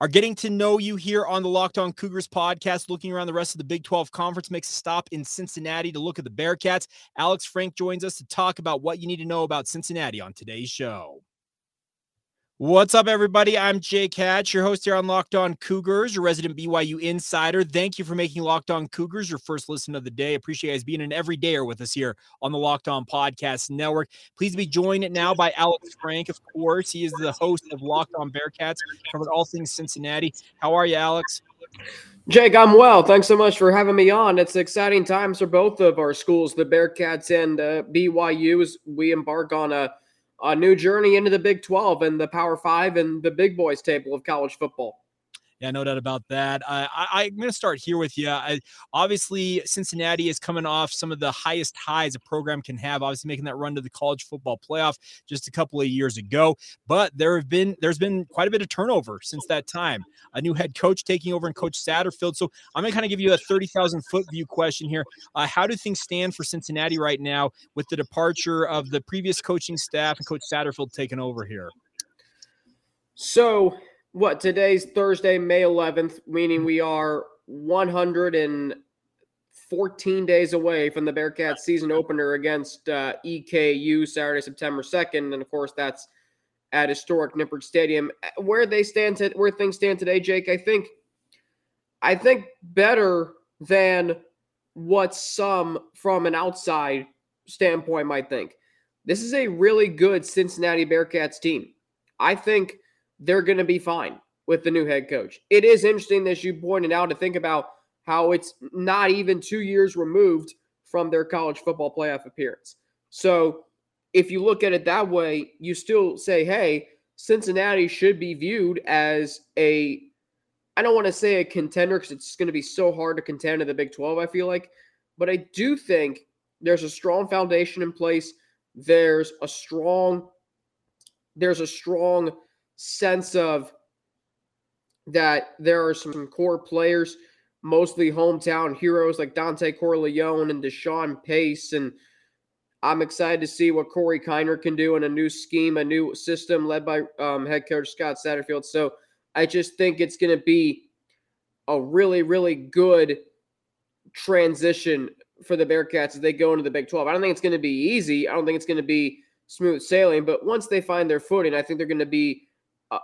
are getting to know you here on the Locked On Cougars podcast, looking around the rest of the Big 12 Conference, makes a stop in Cincinnati to look at the Bearcats. Alex Frank joins us to talk about what you need to know about Cincinnati on today's show. What's up, everybody? I'm Jake Hatch, your host here on Locked On Cougars, your resident BYU insider. Thank you for making Locked On Cougars your first listen of the day. Appreciate you guys being an everydayer with us here on the Locked On Podcast Network. Please be joined now by Alex Frank, of course. He is the host of Locked On Bearcats, covering all things Cincinnati. How are you, Alex? Jake, I'm well. Thanks so much for having me on. It's exciting times for both of our schools, the Bearcats and uh, BYU, as we embark on a a new journey into the Big 12 and the Power Five and the big boys table of college football. Yeah, no doubt about that. I, am going to start here with you. I, obviously, Cincinnati is coming off some of the highest highs a program can have. Obviously, making that run to the college football playoff just a couple of years ago. But there have been there's been quite a bit of turnover since that time. A new head coach taking over, and Coach Satterfield. So I'm going to kind of give you a 30,000 foot view question here. Uh, how do things stand for Cincinnati right now with the departure of the previous coaching staff and Coach Satterfield taking over here? So what today's Thursday, May 11th, meaning we are 114 days away from the Bearcats season opener against uh, EKU Saturday, September 2nd, and of course that's at historic Nippert Stadium. Where they stand, to, where things stand today, Jake, I think, I think better than what some from an outside standpoint might think. This is a really good Cincinnati Bearcats team. I think they're going to be fine with the new head coach. It is interesting, as you pointed out, to think about how it's not even two years removed from their college football playoff appearance. So if you look at it that way, you still say, hey, Cincinnati should be viewed as a, I don't want to say a contender because it's going to be so hard to contend in the Big 12, I feel like. But I do think there's a strong foundation in place. There's a strong, there's a strong sense of that there are some core players, mostly hometown heroes like Dontay Corleone and Deshawn Pace. And I'm excited to see what Corey Kiner can do in a new scheme, a new system led by um, head coach Scott Satterfield. So I just think it's going to be a really, really good transition for the Bearcats as they go into the Big 12. I don't think it's going to be easy. I don't think it's going to be smooth sailing, but once they find their footing, I think they're going to be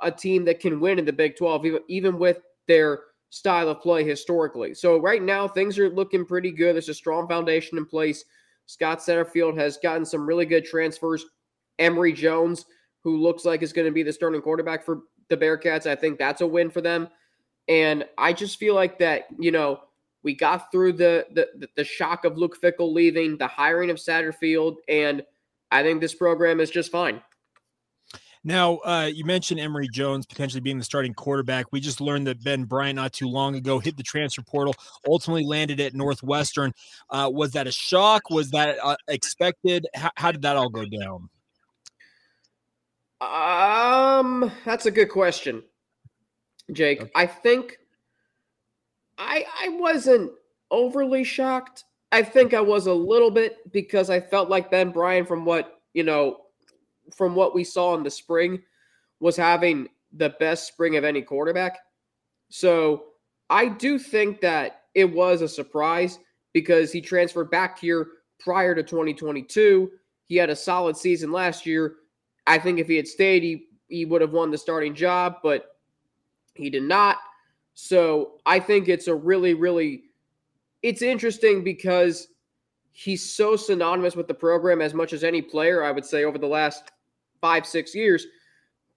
a team that can win in the Big 12, even, even with their style of play historically. So right now, things are looking pretty good. There's a strong foundation in place. Scott Satterfield has gotten some really good transfers. Emory Jones, who looks like is going to be the starting quarterback for the Bearcats, I think that's a win for them. And I just feel like that, you know, we got through the the, the shock of Luke Fickell leaving, the hiring of Satterfield, and I think this program is just fine. Now, uh, you mentioned Emory Jones potentially being the starting quarterback. We just learned that Ben Bryant not too long ago hit the transfer portal, ultimately landed at Northwestern. Uh, was that a shock? Was that uh, expected? How, how did that all go down? Um, that's a good question, Jake. Okay. I think I I wasn't overly shocked. I think I was a little bit because I felt like Ben Bryant, from what you know from what we saw in the spring, was having the best spring of any quarterback. So I do think that it was a surprise because he transferred back here prior to 2022. He had a solid season last year. I think if he had stayed, he, he would have won the starting job, but he did not. So I think it's a really, really it's interesting because he's so synonymous with the program as much as any player, I would say, over the last five, six years.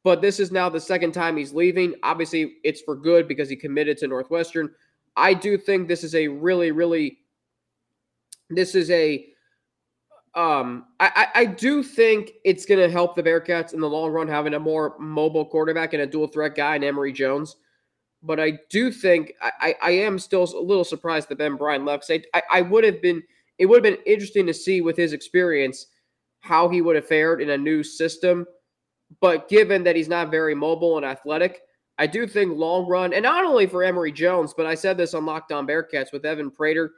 But this is now the second time he's leaving. Obviously, it's for good because he committed to Northwestern. I do think this is a really, really, this is a, um, I, I do think it's going to help the Bearcats in the long run having a more mobile quarterback and a dual threat guy in Emory Jones. But I do think I, I am still a little surprised that Ben Bryant left. I, I would have been, it would have been interesting to see with his experience how he would have fared in a new system. But given that he's not very mobile and athletic, I do think long run, and not only for Emory Jones, but I said this on Locked On Bearcats with Evan Prater.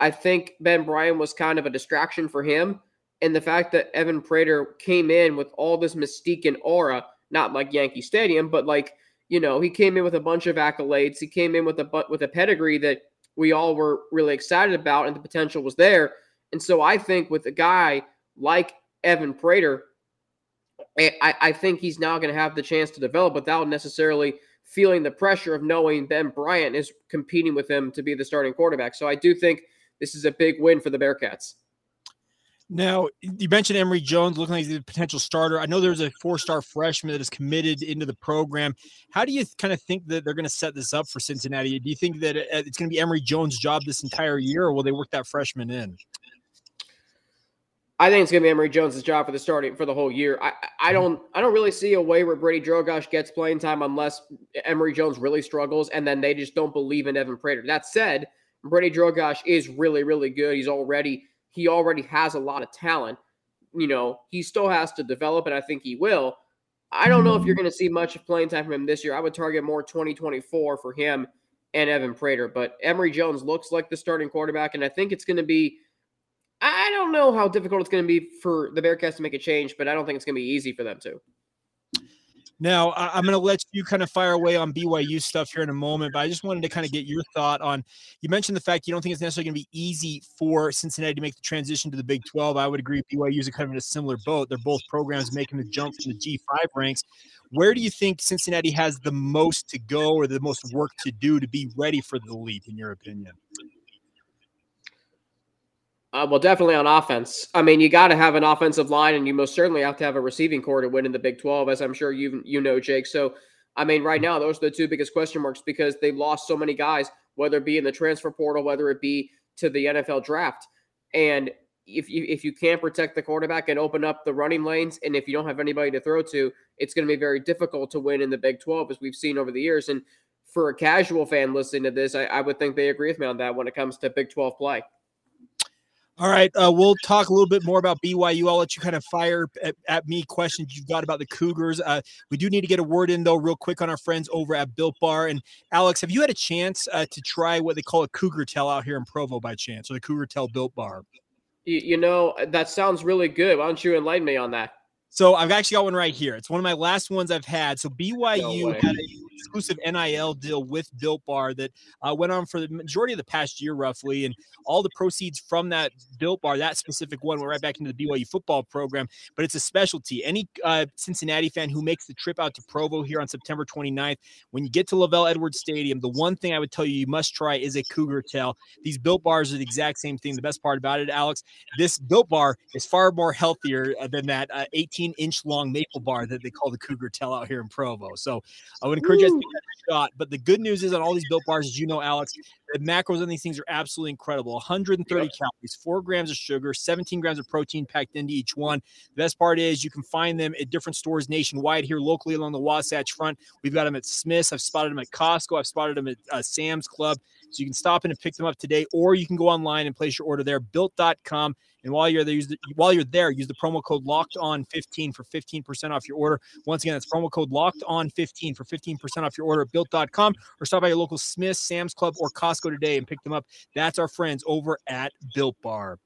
I think Ben Bryan was kind of a distraction for him. And the fact that Evan Prater came in with all this mystique and aura, not like Yankee Stadium, but like you know, he came in with a bunch of accolades. He came in with a with a pedigree that we all were really excited about, and the potential was there. And so I think with a guy like Evan Prater, I, I think he's now going to have the chance to develop without necessarily feeling the pressure of knowing Ben Bryant is competing with him to be the starting quarterback. So I do think this is a big win for the Bearcats. Now, you mentioned Emory Jones looking like the potential starter. I know there's a four star freshman that is committed into the program. How do you kind of think that they're going to set this up for Cincinnati? Do you think that uh, it's going to be Emory Jones' job this entire year, or will they work that freshman in? I think it's going to be Emory Jones' job for the starting for the whole year. I, I don't I don't really see a way where Brady Drogosz gets playing time unless Emory Jones really struggles and then they just don't believe in Evan Prater. That said, Brady Drogosz is really really good. He's already he already has a lot of talent. You know, he still has to develop, and I think he will. I don't know if you're going to see much playing time from him this year. I would target more 2024 for him and Evan Prater, but Emory Jones looks like the starting quarterback, and I think it's going to be. I don't know how difficult it's going to be for the Bearcats to make a change, but I don't think it's going to be easy for them to. Now, I'm going to let you kind of fire away on BYU stuff here in a moment, but I just wanted to kind of get your thought on. You mentioned the fact you don't think it's necessarily going to be easy for Cincinnati to make the transition to the Big 12. I would agree. BYU is kind of in a similar boat. They're both programs making the jump from the G5 ranks. Where do you think Cincinnati has the most to go or the most work to do to be ready for the leap, in your opinion? Uh, well, definitely on offense. I mean, you got to have an offensive line, and you most certainly have to have a receiving corps to win in the Big 12, as I'm sure you you know, Jake. So, I mean, right now, those are the two biggest question marks because they've lost so many guys, whether it be in the transfer portal, whether it be to the NFL draft. And if you if you can't protect the quarterback and open up the running lanes, and if you don't have anybody to throw to, it's going to be very difficult to win in the Big 12, as we've seen over the years. And for a casual fan listening to this, I, I would think they agree with me on that when it comes to Big 12 play. All right, uh, we'll talk a little bit more about BYU. I'll let you kind of fire at, at me questions you've got about the Cougars. Uh, we do need to get a word in though, real quick, on our friends over at Built Bar. And Alex, have you had a chance uh, to try what they call a Cougar Tail out here in Provo by chance, or the Cougar Tail Built Bar? You, you know, that sounds really good. Why don't you enlighten me on that? So I've actually got one right here. It's one of my last ones I've had. So BYU no had a exclusive NIL deal with Built Bar that uh, went on for the majority of the past year, roughly. And all the proceeds from that Built Bar, that specific one, went right back into the BYU football program. But it's a specialty. Any uh, Cincinnati fan who makes the trip out to Provo here on September 29th, when you get to LaVell Edwards Stadium, the one thing I would tell you you must try is a Cougar Tail. These Built Bars are the exact same thing. The best part about it, Alex, this Built Bar is far more healthier uh, than that uh, 18 inch long maple bar that they call the Cougar Tail out here in Provo. So I would encourage you to give that a shot. But the good news is on all these built bars, as you know, Alex, the macros on these things are absolutely incredible 130 yep. calories, four grams of sugar, 17 grams of protein packed into each one. The best part is you can find them at different stores nationwide here locally along the Wasatch Front. We've got them at Smith's. I've spotted them at Costco. I've spotted them at uh, Sam's Club. So you can stop in and pick them up today, or you can go online and place your order there, built.com. And while you're there, use the, while you're there, use the promo code locked on 15 for 15% off your order. Once again, that's promo code locked on 15 for 15% off your order at built.com or stop by your local Smith, Sam's Club, or Costco today and pick them up. That's our friends over at Built Bar.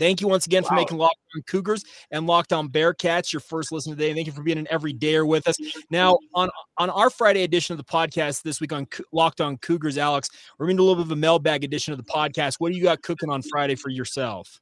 Thank you once again wow. for making Locked On Cougars and Locked On Bearcats your first listen today. Thank you for being an everydayer with us. Now, on on our Friday edition of the podcast this week on Locked On Cougars, Alex, we're going to do a little bit of a mailbag edition of the podcast. What do you got cooking on Friday for yourself?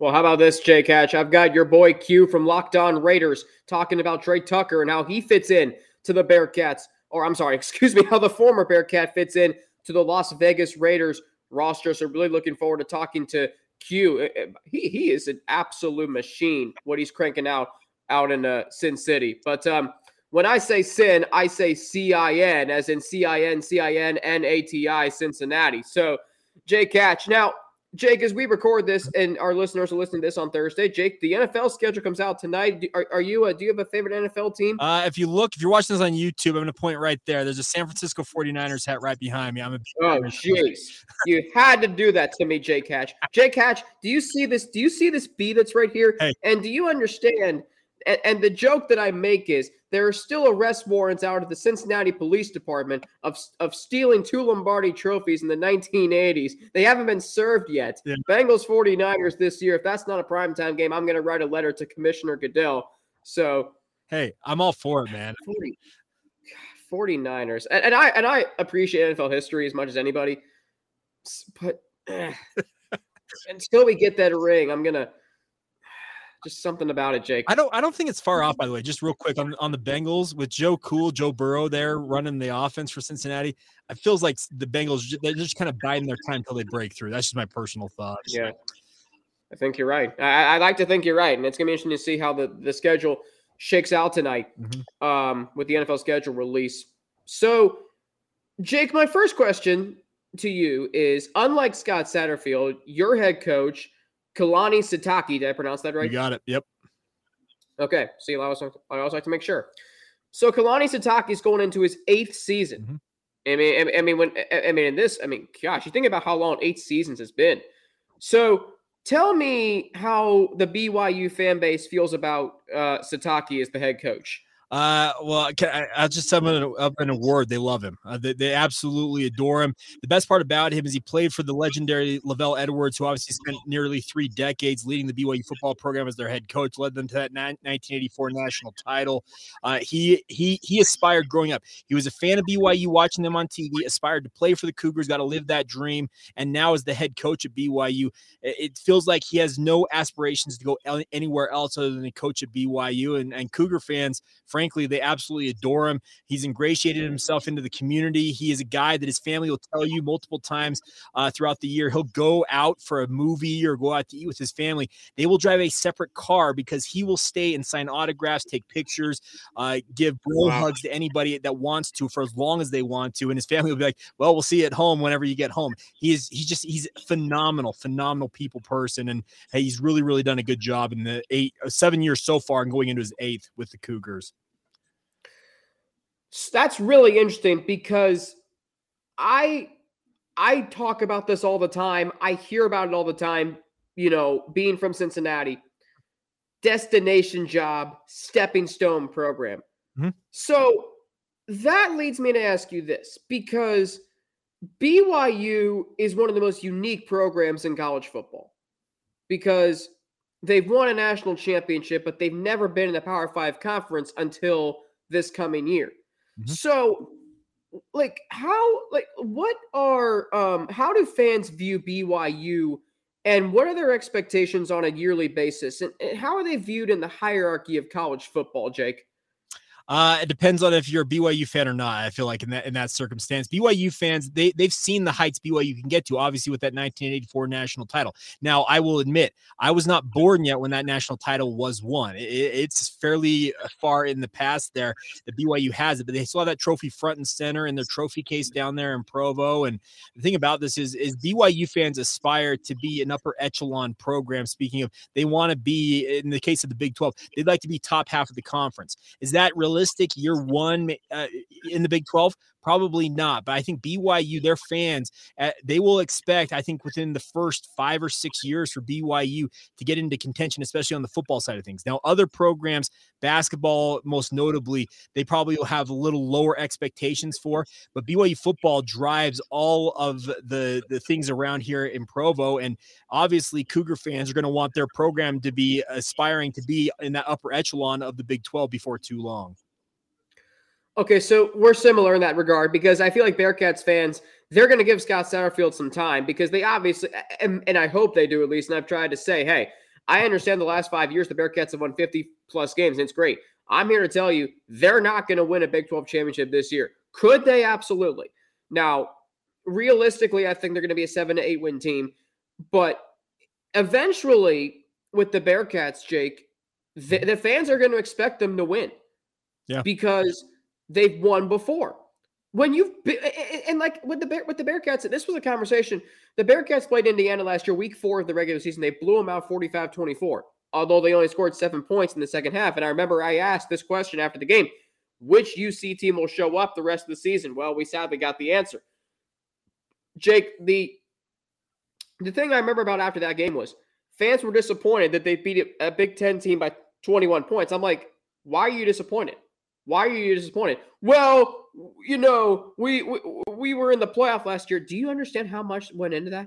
Well, how about this, Jake Hatch? I've got your boy Q from Locked On Raiders talking about Tre Tucker and how he fits in to the Bearcats, or I'm sorry, excuse me, how the former Bearcat fits in to the Las Vegas Raiders roster. So really looking forward to talking to Q. Eh, eh, he he is an absolute machine. What he's cranking out out in uh, Sin City. But um, when I say Sin, I say C I N, as in C I N C I N N A T I Cincinnati. So Jay Catch. Now Jake, as we record this and our listeners are listening to this on Thursday, Jake, the NFL schedule comes out tonight. Are, are you, a, do you have a favorite NFL team? Uh, if you look, if you're watching this on YouTube, I'm going to point right there. There's a San Francisco 49ers hat right behind me. I'm a Oh, jeez. you had to do that to me, Jake Hatch. Jake Hatch, do you see this? Do you see this B that's right here? Hey. And do you understand – and, and, the joke that I make is there are still arrest warrants out of the Cincinnati Police Department of, of stealing two Lombardi trophies in the 1980s. They haven't been served yet. Yeah. Bengals 49ers this year. If that's not a primetime game, I'm going to write a letter to Commissioner Goodell. So, hey, I'm all for it, man. 49ers. And, and I and I appreciate NFL history as much as anybody. But eh, until we get that ring, I'm gonna just something about it, Jake. I don't I don't think it's far off, by the way. Just real quick on, on the Bengals with Joe Cool, Joe Burrow there running the offense for Cincinnati. It feels like the Bengals they're just kind of biding their time until they break through. That's just my personal thought. Yeah. I think you're right. I, I like to think you're right. And it's gonna be interesting to see how the, the schedule shakes out tonight mm-hmm. um, with the NFL schedule release. So, Jake, my first question to you is unlike Scott Satterfield, your head coach Kalani Sitake. Did I pronounce that right? You got it. Yep. Okay. See, I always, I always like to make sure. So Kalani Sitake is going into his eighth season. Mm-hmm. I mean, I mean, when I mean, in this, I mean, gosh, you think about how long eight seasons has been. So tell me how the BYU fan base feels about uh, Sitake as the head coach. Uh, well, I, will just sum it up in a word. They love him. Uh, they, they absolutely adore him. The best part about him is he played for the legendary LaVell Edwards, who obviously spent nearly three decades leading the BYU football program as their head coach, led them to that 1984 national title. Uh, he he he aspired growing up. He was a fan of BYU, watching them on TV. Aspired to play for the Cougars, got to live that dream, and now as the head coach at BYU, it feels like he has no aspirations to go anywhere else other than the coach at BYU. And and Cougar fans, frankly, they absolutely adore him. He's ingratiated himself into the community. He is a guy that his family will tell you multiple times uh, throughout the year. He'll go out for a movie or go out to eat with his family. They will drive a separate car because he will stay and sign autographs, take pictures, uh, give bro wow. hugs to anybody that wants to for as long as they want to. And his family will be like, "Well, we'll see you at home whenever you get home." He is he's just he's phenomenal, phenomenal people person, and hey, he's really really done a good job in the eight seven years so far and going into his eighth with the Cougars that's really interesting because I I talk about this all the time. I hear about it all the time, you know, being from Cincinnati. Destination job, stepping stone program. Mm-hmm. So that leads me to ask you this because BYU is one of the most unique programs in college football because they've won a national championship, but they've never been in the Power Five conference until this coming year. Mm-hmm. So like how like what are um how do fans view BYU and what are their expectations on a yearly basis and, and how are they viewed in the hierarchy of college football, Jake? Uh, it depends on if you're a BYU fan or not. I feel like in that in that circumstance, BYU fans they they've seen the heights BYU can get to. Obviously, with that 1984 national title. Now, I will admit, I was not born yet when that national title was won. It, it's fairly far in the past there that BYU has it, but they have that trophy front and center in their trophy case down there in Provo. And the thing about this is, is BYU fans aspire to be an upper echelon program. Speaking of, they want to be in the case of the Big 12, they'd like to be top half of the conference. Is that realistic? Realistic year one uh, in the Big 12? Probably not. But I think BYU, their fans, uh, they will expect, I think, within the first five or six years for BYU to get into contention, especially on the football side of things. Now, other programs, basketball most notably, they probably will have a little lower expectations for. But BYU football drives all of the, the things around here in Provo. And obviously, Cougar fans are going to want their program to be aspiring to be in that upper echelon of the Big 12 before too long. Okay, so we're similar in that regard because I feel like Bearcats fans, they're going to give Scott Satterfield some time because they obviously, and, and, I hope they do at least, and I've tried to say, hey, I understand the last five years the Bearcats have won 50 plus games, and it's great. I'm here to tell you they're not going to win a Big 12 championship this year. Could they? Absolutely. Now, realistically, I think they're going to be a seven to eight win team, but eventually, with the Bearcats, Jake, the, mm-hmm. the fans are going to expect them to win. Yeah. Because – they've won before. When you've been, and like with the Bear, with the Bearcats, this was a conversation. The Bearcats played Indiana last year, week four of the regular season. They blew them out 45 24, although they only scored seven points in the second half. And I remember I asked this question after the game which UC team will show up the rest of the season? Well, we sadly got the answer. Jake, the the thing I remember about after that game was fans were disappointed that they beat a Big Ten team by 21 points. I'm like, why are you disappointed? Why are you disappointed? Well, you know, we we, we were in the playoff last year. Do you understand how much went into that?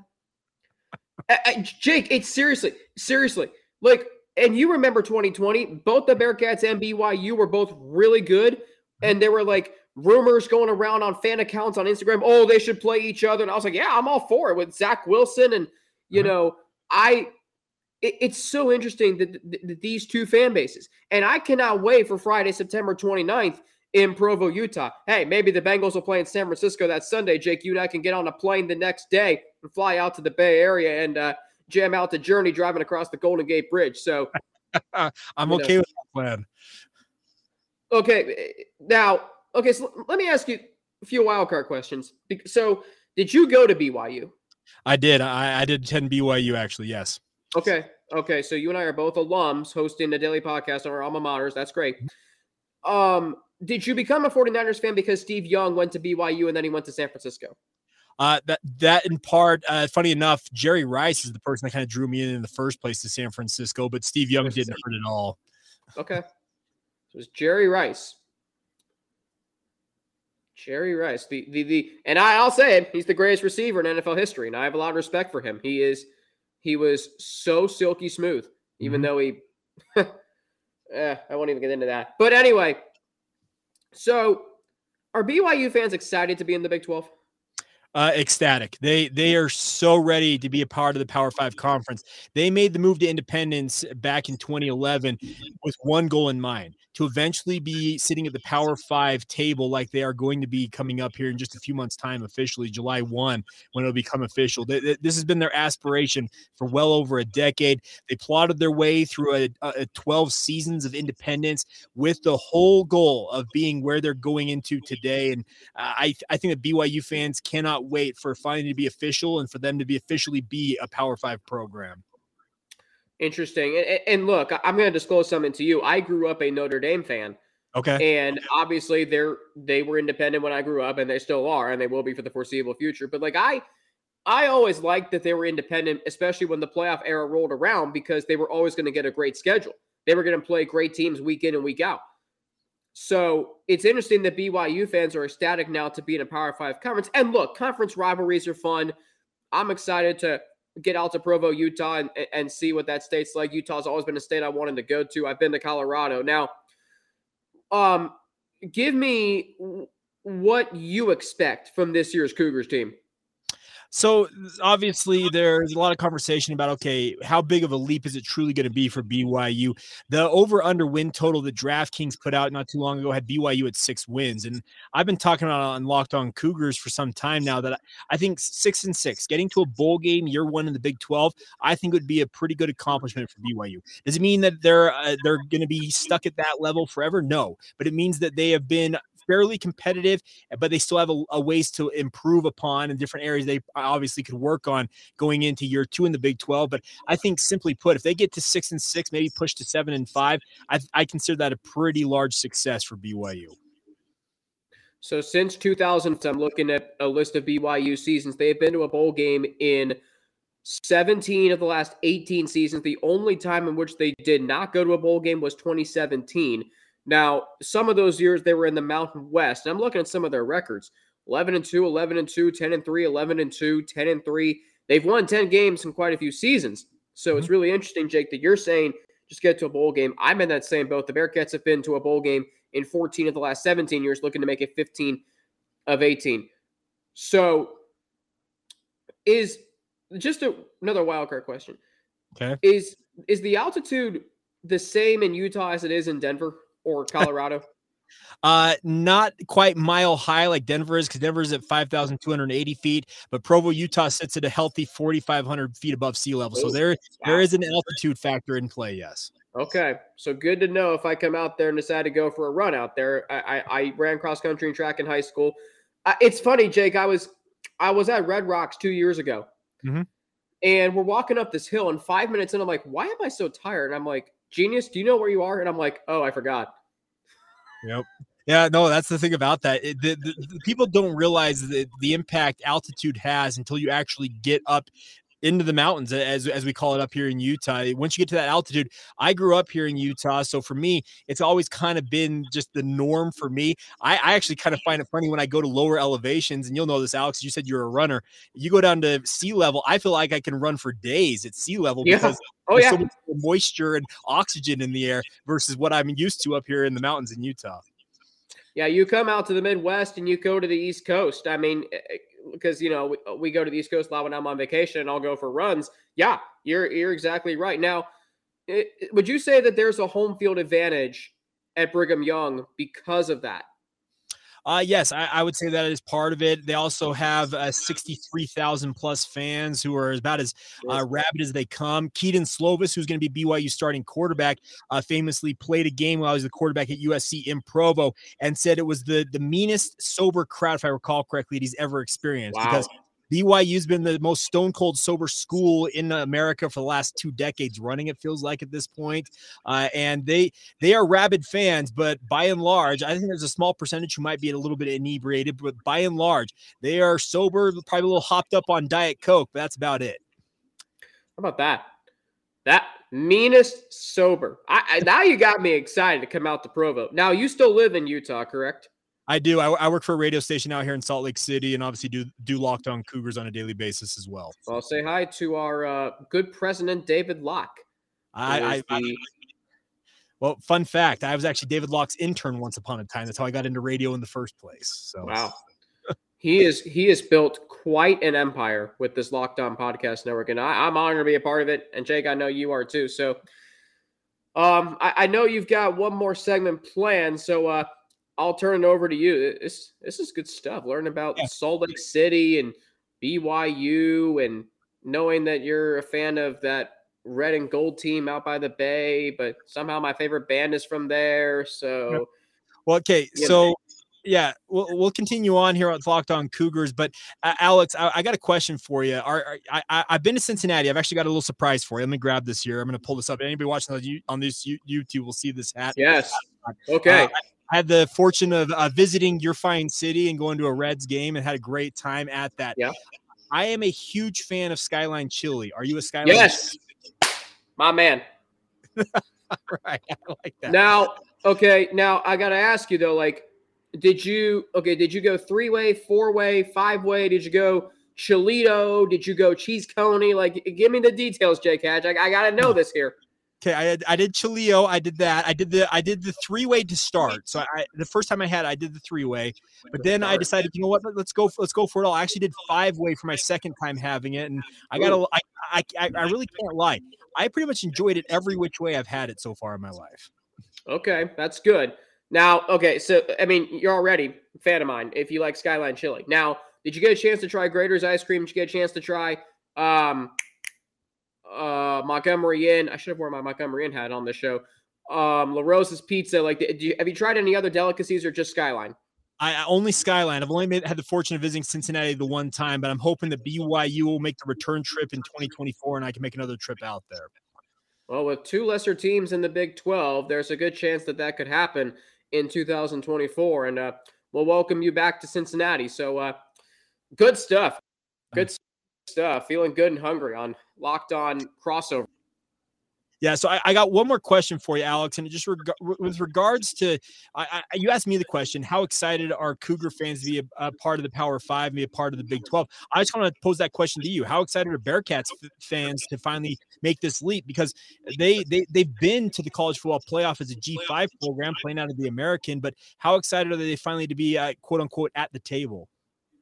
I, I, Jake, it's seriously, seriously. Like, and you remember 2020, both the Bearcats and BYU were both really good. And they were like, rumors going around on fan accounts on Instagram. Oh, they should play each other. And I was like, yeah, I'm all for it with Zach Wilson. And, you uh-huh. know, I, it, it's so interesting that, that, that, these two fan bases, and I cannot wait for Friday, September 29th in Provo, Utah. Hey, maybe the Bengals will play in San Francisco that Sunday. Jake, you and I can get on a plane the next day and fly out to the Bay Area and uh, jam out the journey driving across the Golden Gate Bridge. So I'm okay know. with that plan. Okay. Now, okay. So let me ask you a few wildcard questions. So, did you go to BYU? I did. I, I did attend BYU actually. Yes. Okay. Okay. So you and I are both alums hosting a daily podcast on our alma maters. That's great. Um, did you become a 49ers fan because Steve Young went to BYU and then he went to San Francisco? Uh, that that in part, uh, funny enough, Jerry Rice is the person that kind of drew me in in the first place to San Francisco, but Steve Young didn't hurt at all. Okay, so was Jerry Rice. Jerry Rice, the the the, and I, I'll say it, he's the greatest receiver in NFL history, and I have a lot of respect for him. He is, he was so silky smooth, even mm-hmm. though he, eh, I won't even get into that. But anyway, so are BYU fans excited to be in the Big Twelve? Uh, ecstatic. They they are so ready to be a part of the Power Five conference. They made the move to independence back in 2011 with one goal in mind: to eventually be sitting at the Power Five table, like they are going to be coming up here in just a few months' time, officially July 1, when it'll become official. This has been their aspiration for well over a decade. They plotted their way through a, a 12 seasons of independence with the whole goal of being where they're going into today. And uh, I I think that BYU fans cannot wait for finally to be official and for them to be officially be a Power Five program. Interesting. And, and look, I'm going to disclose something to you. I grew up a Notre Dame fan. Okay. And obviously they're they were independent when I grew up and they still are and they will be for the foreseeable future. But like I I always liked that they were independent, especially when the playoff era rolled around, because they were always going to get a great schedule. They were going to play great teams week in and week out. So it's interesting that BYU fans are ecstatic now to be in a Power Five conference. And look, conference rivalries are fun. I'm excited to get out to Provo, Utah, and, and see what that state's like. Utah's always been a state I wanted to go to. I've been to Colorado. Now, um, give me what you expect from this year's Cougars team. So obviously, there's a lot of conversation about okay, how big of a leap is it truly going to be for BYU? The over/under win total that DraftKings put out not too long ago had BYU at six wins, and I've been talking about on Locked On Cougars for some time now that I think six and six, getting to a bowl game year one in the Big Twelve, I think would be a pretty good accomplishment for BYU. Does it mean that they're uh, they're going to be stuck at that level forever? No, but it means that they have been fairly competitive, eh, but they still have a, a ways to improve upon in different areas they obviously could work on going into year two in the Big 12. But I think simply put, if they get to six and six, maybe push to seven and five, I, I consider that a pretty large success for BYU. So since 2000, I'm looking at a list of BYU seasons. They've been to a bowl game in 17 of the last 18 seasons. The only time in which they did not go to a bowl game was 2017. Now, some of those years they were in the Mountain West. And I'm looking at some of their records 11 and 2, 11 and 2, 10 and 3, 11 and 2, 10 and 3. They've won 10 games in quite a few seasons. So mm-hmm. it's really interesting, Jake, that you're saying just get to a bowl game. I'm in that same boat. The Bearcats have been to a bowl game in 14 of the last 17 years, looking to make it 15 of 18. So is just a, another wild card question. Okay. Is is the altitude the same in Utah as it is in Denver? Or Colorado? Uh, not quite mile high like Denver is, because Denver is at 5,280 feet, but Provo, Utah sits at a healthy 4,500 feet above sea level. So there, there is an altitude factor in play. Yes. Okay, so good to know if I come out there and decide to go for a run out there. I, I, I ran cross country and track in high school. Uh, it's funny, Jake. I was I was at Red Rocks two years ago, mm-hmm. and we're walking up this hill, and five minutes in, I'm like, "Why am I so tired?" And I'm like, Genius, do you know where you are? And I'm like, oh, I forgot. Yep. Yeah, no, that's the thing about that. It, the, the, the, people don't realize the, the impact altitude has until you actually get up into the mountains as as we call it up here in Utah. Once you get to that altitude, I grew up here in Utah, so for me, it's always kind of been just the norm for me. I, I actually kind of find it funny when I go to lower elevations, and you'll know this, Alex. You said you're a runner. You go down to sea level, I feel like I can run for days at sea level yeah. because oh yeah, so much moisture and oxygen in the air versus what I'm used to up here in the mountains in Utah. Yeah, you come out to the Midwest and you go to the East Coast. I mean, eh, eh, because you know we, uh, we, go to the East Coast a lot when I'm on vacation and I'll go for runs. Yeah, you're you're exactly right. Now, it, would you say that there's a home field advantage at Brigham Young because of that? Uh, yes, I, I, would say that is part of it. They also have uh, 63,000 plus fans who are about as uh, rabid as they come. Kedon Slovis, who's going to be BYU starting quarterback, uh, famously played a game while I was the quarterback at USC in Provo and said it was the the meanest sober crowd, if I recall correctly, that he's ever experienced wow. because BYU's been the most stone cold sober school in America for the last two decades running. It feels like at this point, uh, and they they are rabid fans. But by and large, I think there's a small percentage who might be a little bit inebriated. But by and large, they are sober, probably a little hopped up on Diet Coke. But that's about it. How about that? That meanest sober. I, I now you got me excited to come out to Provo. Now you still live in Utah, correct? I do. I, I, work for a radio station out here in Salt Lake City, and obviously do do Locked On Cougars on a daily basis as well. I'll say hi to our uh, good president, David Locke. I, I, the... Well, fun fact: I was actually David Locke's intern once upon a time. That's how I got into radio in the first place. So wow, he is he has built quite an empire with this Locked On Podcast Network, and I, am honored to be a part of it. And Jake, I know you are too. So, um, I, I know you've got one more segment planned. So, uh I'll turn it over to you. This this is good stuff. Learning about yeah. Salt Lake City and BYU and knowing that you're a fan of that red and gold team out by the bay, but somehow my favorite band is from there. So well, okay. So yeah, we'll, we'll continue on here with Locked On Cougars. But uh, Alex, I, I, got a question for you. Are, are, I, have been to Cincinnati. I've actually got a little surprise for you. Let me grab this here. I'm going to pull this up. Anybody watching on this YouTube will see this hat. Yes. Okay. Uh, I had the fortune of uh, visiting your fine city and going to a Reds game and had a great time at that. Yeah. I am a huge fan of Skyline Chili. Are you a Skyline? Yes, my man. right, I like that. Now, okay, now I got to ask you though, like, did you okay? Did you go three way, four way, five way? Did you go Chilito? Did you go cheese coney? Like, give me the details, Jake Hatch. I, I got to know this here. Okay, I I did Chilio. I did that. I did the I did the three way to start. So I the first time I had I did the three way, but then I decided you know what let's go for, let's go for it all. I actually did five way for my second time having it, and I got a I, I I really can't lie. I pretty much enjoyed it every which way I've had it so far in my life. Okay, that's good. Now, okay, so I mean you're already a fan of mine if you like Skyline Chili. Now, did you get a chance to try Graeter's ice cream? Did you get a chance to try um uh, Montgomery Inn. I should have worn my Montgomery Inn hat on the show. Um, La Rosa's Pizza. Like, you, have you tried any other delicacies or just Skyline? I only Skyline. I've only made, had the fortune of visiting Cincinnati the one time, but I'm hoping that BYU will make the return trip in 2024 and I can make another trip out there. Well, with two lesser teams in the Big 12, there's a good chance that that could happen in 2024. And uh, we'll welcome you back to Cincinnati. So, uh, good stuff. Good stuff. Feeling good and hungry on Locked On crossover. Yeah, so I, I, got one more question for you, Alex, and just reg- with regards to, I, I, you asked me the question: How excited are Cougar fans to be a, a, part of the Power Five, be a part of the Big Twelve? I just want to pose that question to you: How excited are Bearcats f- fans to finally make this leap? Because they they they've been to the college football playoff as a G five program, playing out of the American, but how excited are they finally to be uh, quote unquote at the table?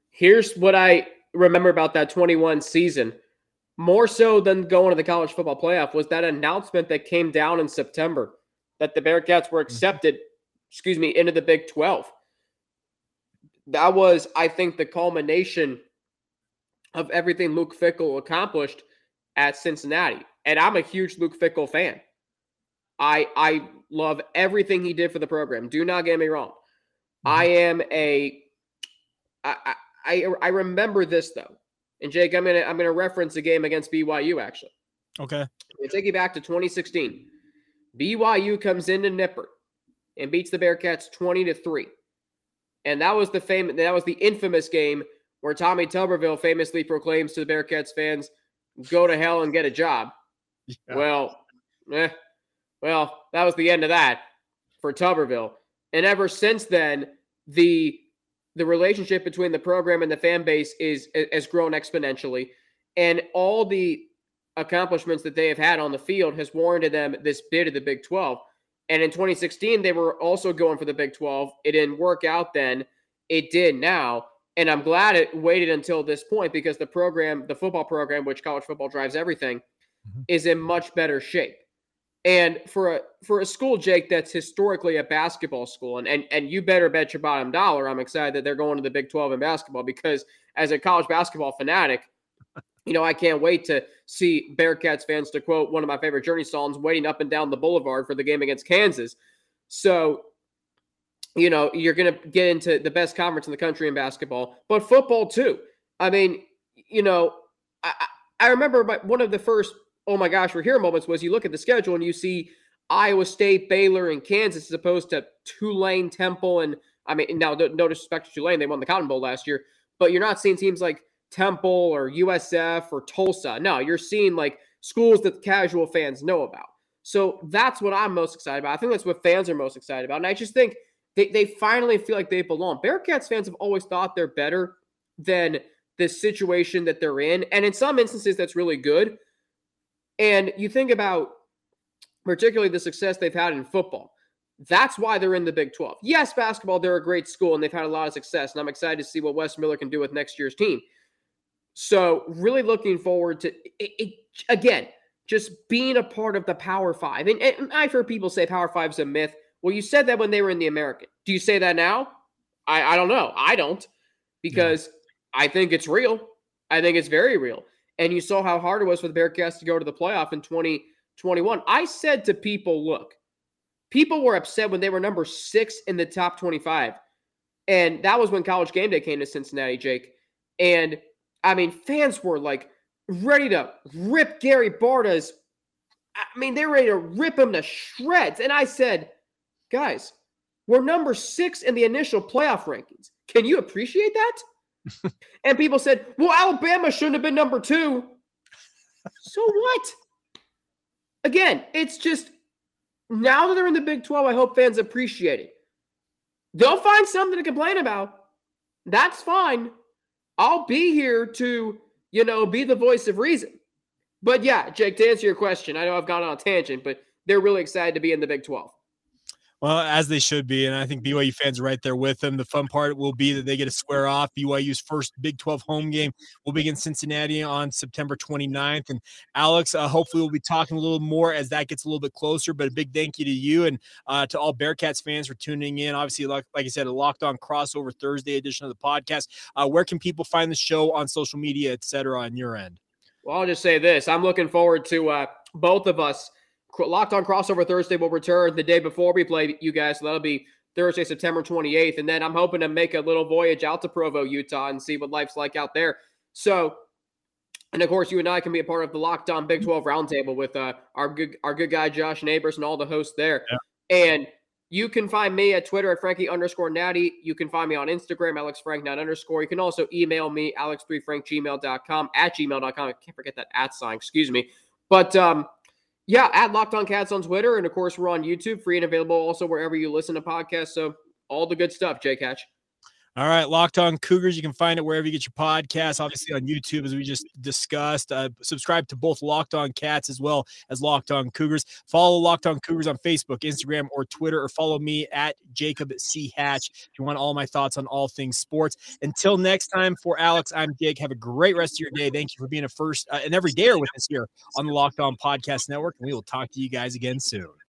Here's what I remember about that 21 season more so than going to the college football playoff was that announcement that came down in September that the Bearcats were mm-hmm. accepted, excuse me, into the Big 12. That was, I think, the culmination of everything Luke Fickell accomplished at Cincinnati. And I'm a huge Luke Fickell fan. I I love everything he did for the program. Do not get me wrong. Mm-hmm. I am a I, I I remember this though. And Jake, I'm gonna I'm gonna reference a game against BYU actually. Okay. i take you back to 2016. BYU comes into Nippert and beats the Bearcats 20 to 3. And that was the famous that was the infamous game where Tommy Tuberville famously proclaims to the Bearcats fans, go to hell and get a job. Yeah. Well, eh, well, that was the end of that for Tuberville. And ever since then, the the relationship between the program and the fan base is has grown exponentially, and all the accomplishments that they have had on the field has warranted them this bid of the Big 12. And in 2016, they were also going for the Big 12. It didn't work out then. It did now. And I'm glad it waited until this point because the program, the football program, which college football drives everything, mm-hmm. is in much better shape. And for a for a school, Jake, that's historically a basketball school, and and and you better bet your bottom dollar, I'm excited that they're going to the Big 12 in basketball because as a college basketball fanatic, you know, I can't wait to see Bearcats fans, to quote one of my favorite Journey songs, waiting up and down the boulevard for the game against Kansas. So, you know, you're going to get into the best conference in the country in basketball, but football too. I mean, you know, I, I remember my, one of the first, oh my gosh, we're here moments was you look at the schedule and you see Iowa State, Baylor, and Kansas as opposed to Tulane, Temple, and I mean, now no disrespect to Tulane, they won the Cotton Bowl last year, but you're not seeing teams like Temple or USF or Tulsa. No, you're seeing like schools that casual fans know about. So that's what I'm most excited about. I think that's what fans are most excited about. And I just think they, they finally feel like they belong. Bearcats fans have always thought they're better than the situation that they're in. And in some instances, that's really good. And you think about particularly the success they've had in football. That's why they're in the Big 12. Yes, basketball, they're a great school and they've had a lot of success. And I'm excited to see what Wes Miller can do with next year's team. So really looking forward to it, it, again, just being a part of the Power Five. And, and I've heard people say Power Five is a myth. Well, you said that when they were in the American. Do you say that now? I, I don't know. I don't because yeah. I think it's real. I think it's very real. And you saw how hard it was for the Bearcats to go to the playoff in 2021. I said to people, look, people were upset when they were number six in the top 25. And that was when college game day came to Cincinnati, Jake. And I mean, fans were like ready to rip Gary Barta's. I mean, they're ready to rip him to shreds. And I said, guys, we're number six in the initial playoff rankings. Can you appreciate that? And people said, well, Alabama shouldn't have been number two. so what? Again, it's just now that they're in the Big 12, I hope fans appreciate it. They'll find something to complain about. That's fine. I'll be here to, you know, be the voice of reason. But yeah, Jake, to answer your question, I know I've gone on a tangent, but they're really excited to be in the Big 12. Well, as they should be. And I think BYU fans are right there with them. The fun part will be that they get to square off. BYU's first Big 12 home game will begin Cincinnati on September 29th. And Alex, uh, hopefully, we'll be talking a little more as that gets a little bit closer. But a big thank you to you and uh, to all Bearcats fans for tuning in. Obviously, like, like I said, a locked on crossover Thursday edition of the podcast. Uh, where can people find the show on social media, et cetera, on your end? Well, I'll just say this I'm looking forward to uh, both of us Locked on Crossover Thursday will return the day before we play you guys. So that'll be Thursday, September 28th. And then I'm hoping to make a little voyage out to Provo, Utah and see what life's like out there. So, and of course, you and I can be a part of the Locked On Big 12 Roundtable with uh, our good our good guy Josh Neighbors and all the hosts there. Yeah. And you can find me at Twitter at Frankie underscore Natty. You can find me on Instagram, Alex Frank Nat underscore. You can also email me, alex3frankgmail.com at gmail.com. I can't forget that at sign, excuse me. But um, yeah, at Locked On Cats on Twitter. And of course, we're on YouTube, free and available also wherever you listen to podcasts. So all the good stuff, Jake Hatch. All right, Locked On Cougars. You can find it wherever you get your podcasts. Obviously on YouTube, as we just discussed. Uh, subscribe to both Locked On Cats as well as Locked On Cougars. Follow Locked On Cougars on Facebook, Instagram, or Twitter, or follow me at Jacob C Hatch if you want all my thoughts on all things sports. Until next time, for Alex, I'm Jake. Have a great rest of your day. Thank you for being a first uh, and every dayer with us here on the Locked On Podcast Network, and we will talk to you guys again soon.